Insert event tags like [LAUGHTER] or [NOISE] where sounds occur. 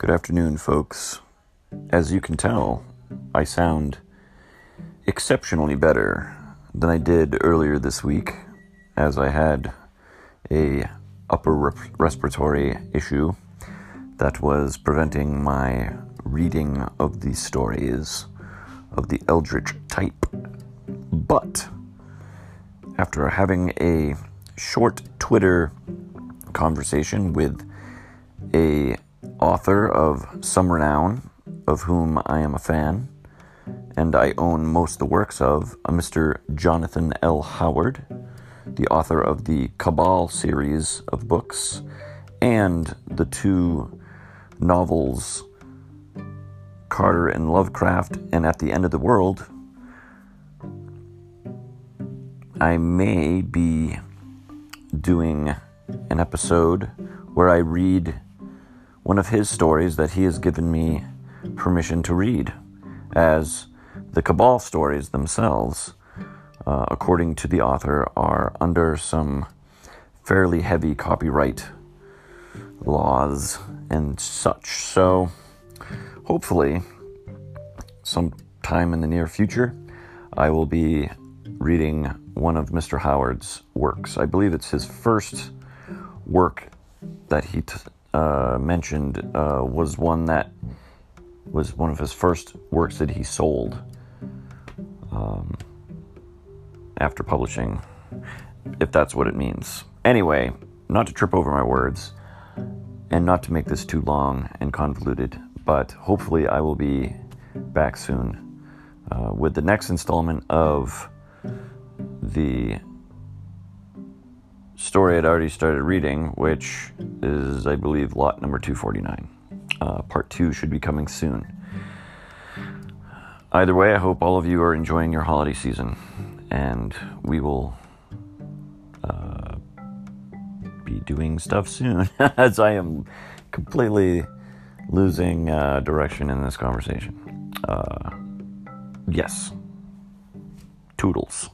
Good afternoon, folks. As you can tell, I sound exceptionally better than I did earlier this week, as I had a upper rep- respiratory issue that was preventing my reading of the stories of the Eldritch type. But after having a short Twitter conversation with a author of some renown, of whom I am a fan, and I own most of the works of, a Mr. Jonathan L. Howard, the author of the Cabal series of books, and the two novels Carter and Lovecraft and At the End of the World. I may be doing an episode where I read one of his stories that he has given me permission to read, as the Cabal stories themselves, uh, according to the author, are under some fairly heavy copyright laws and such. So, hopefully, sometime in the near future, I will be reading one of Mr. Howard's works. I believe it's his first work that he t- uh, mentioned uh, was one that was one of his first works that he sold um, after publishing, if that's what it means. Anyway, not to trip over my words and not to make this too long and convoluted, but hopefully I will be back soon uh, with the next installment of the story I'd already started reading, which is, I believe, lot number 249. Uh, part two should be coming soon. Either way, I hope all of you are enjoying your holiday season, and we will uh, be doing stuff soon, [LAUGHS] as I am completely losing uh, direction in this conversation. Uh, yes. Toodles.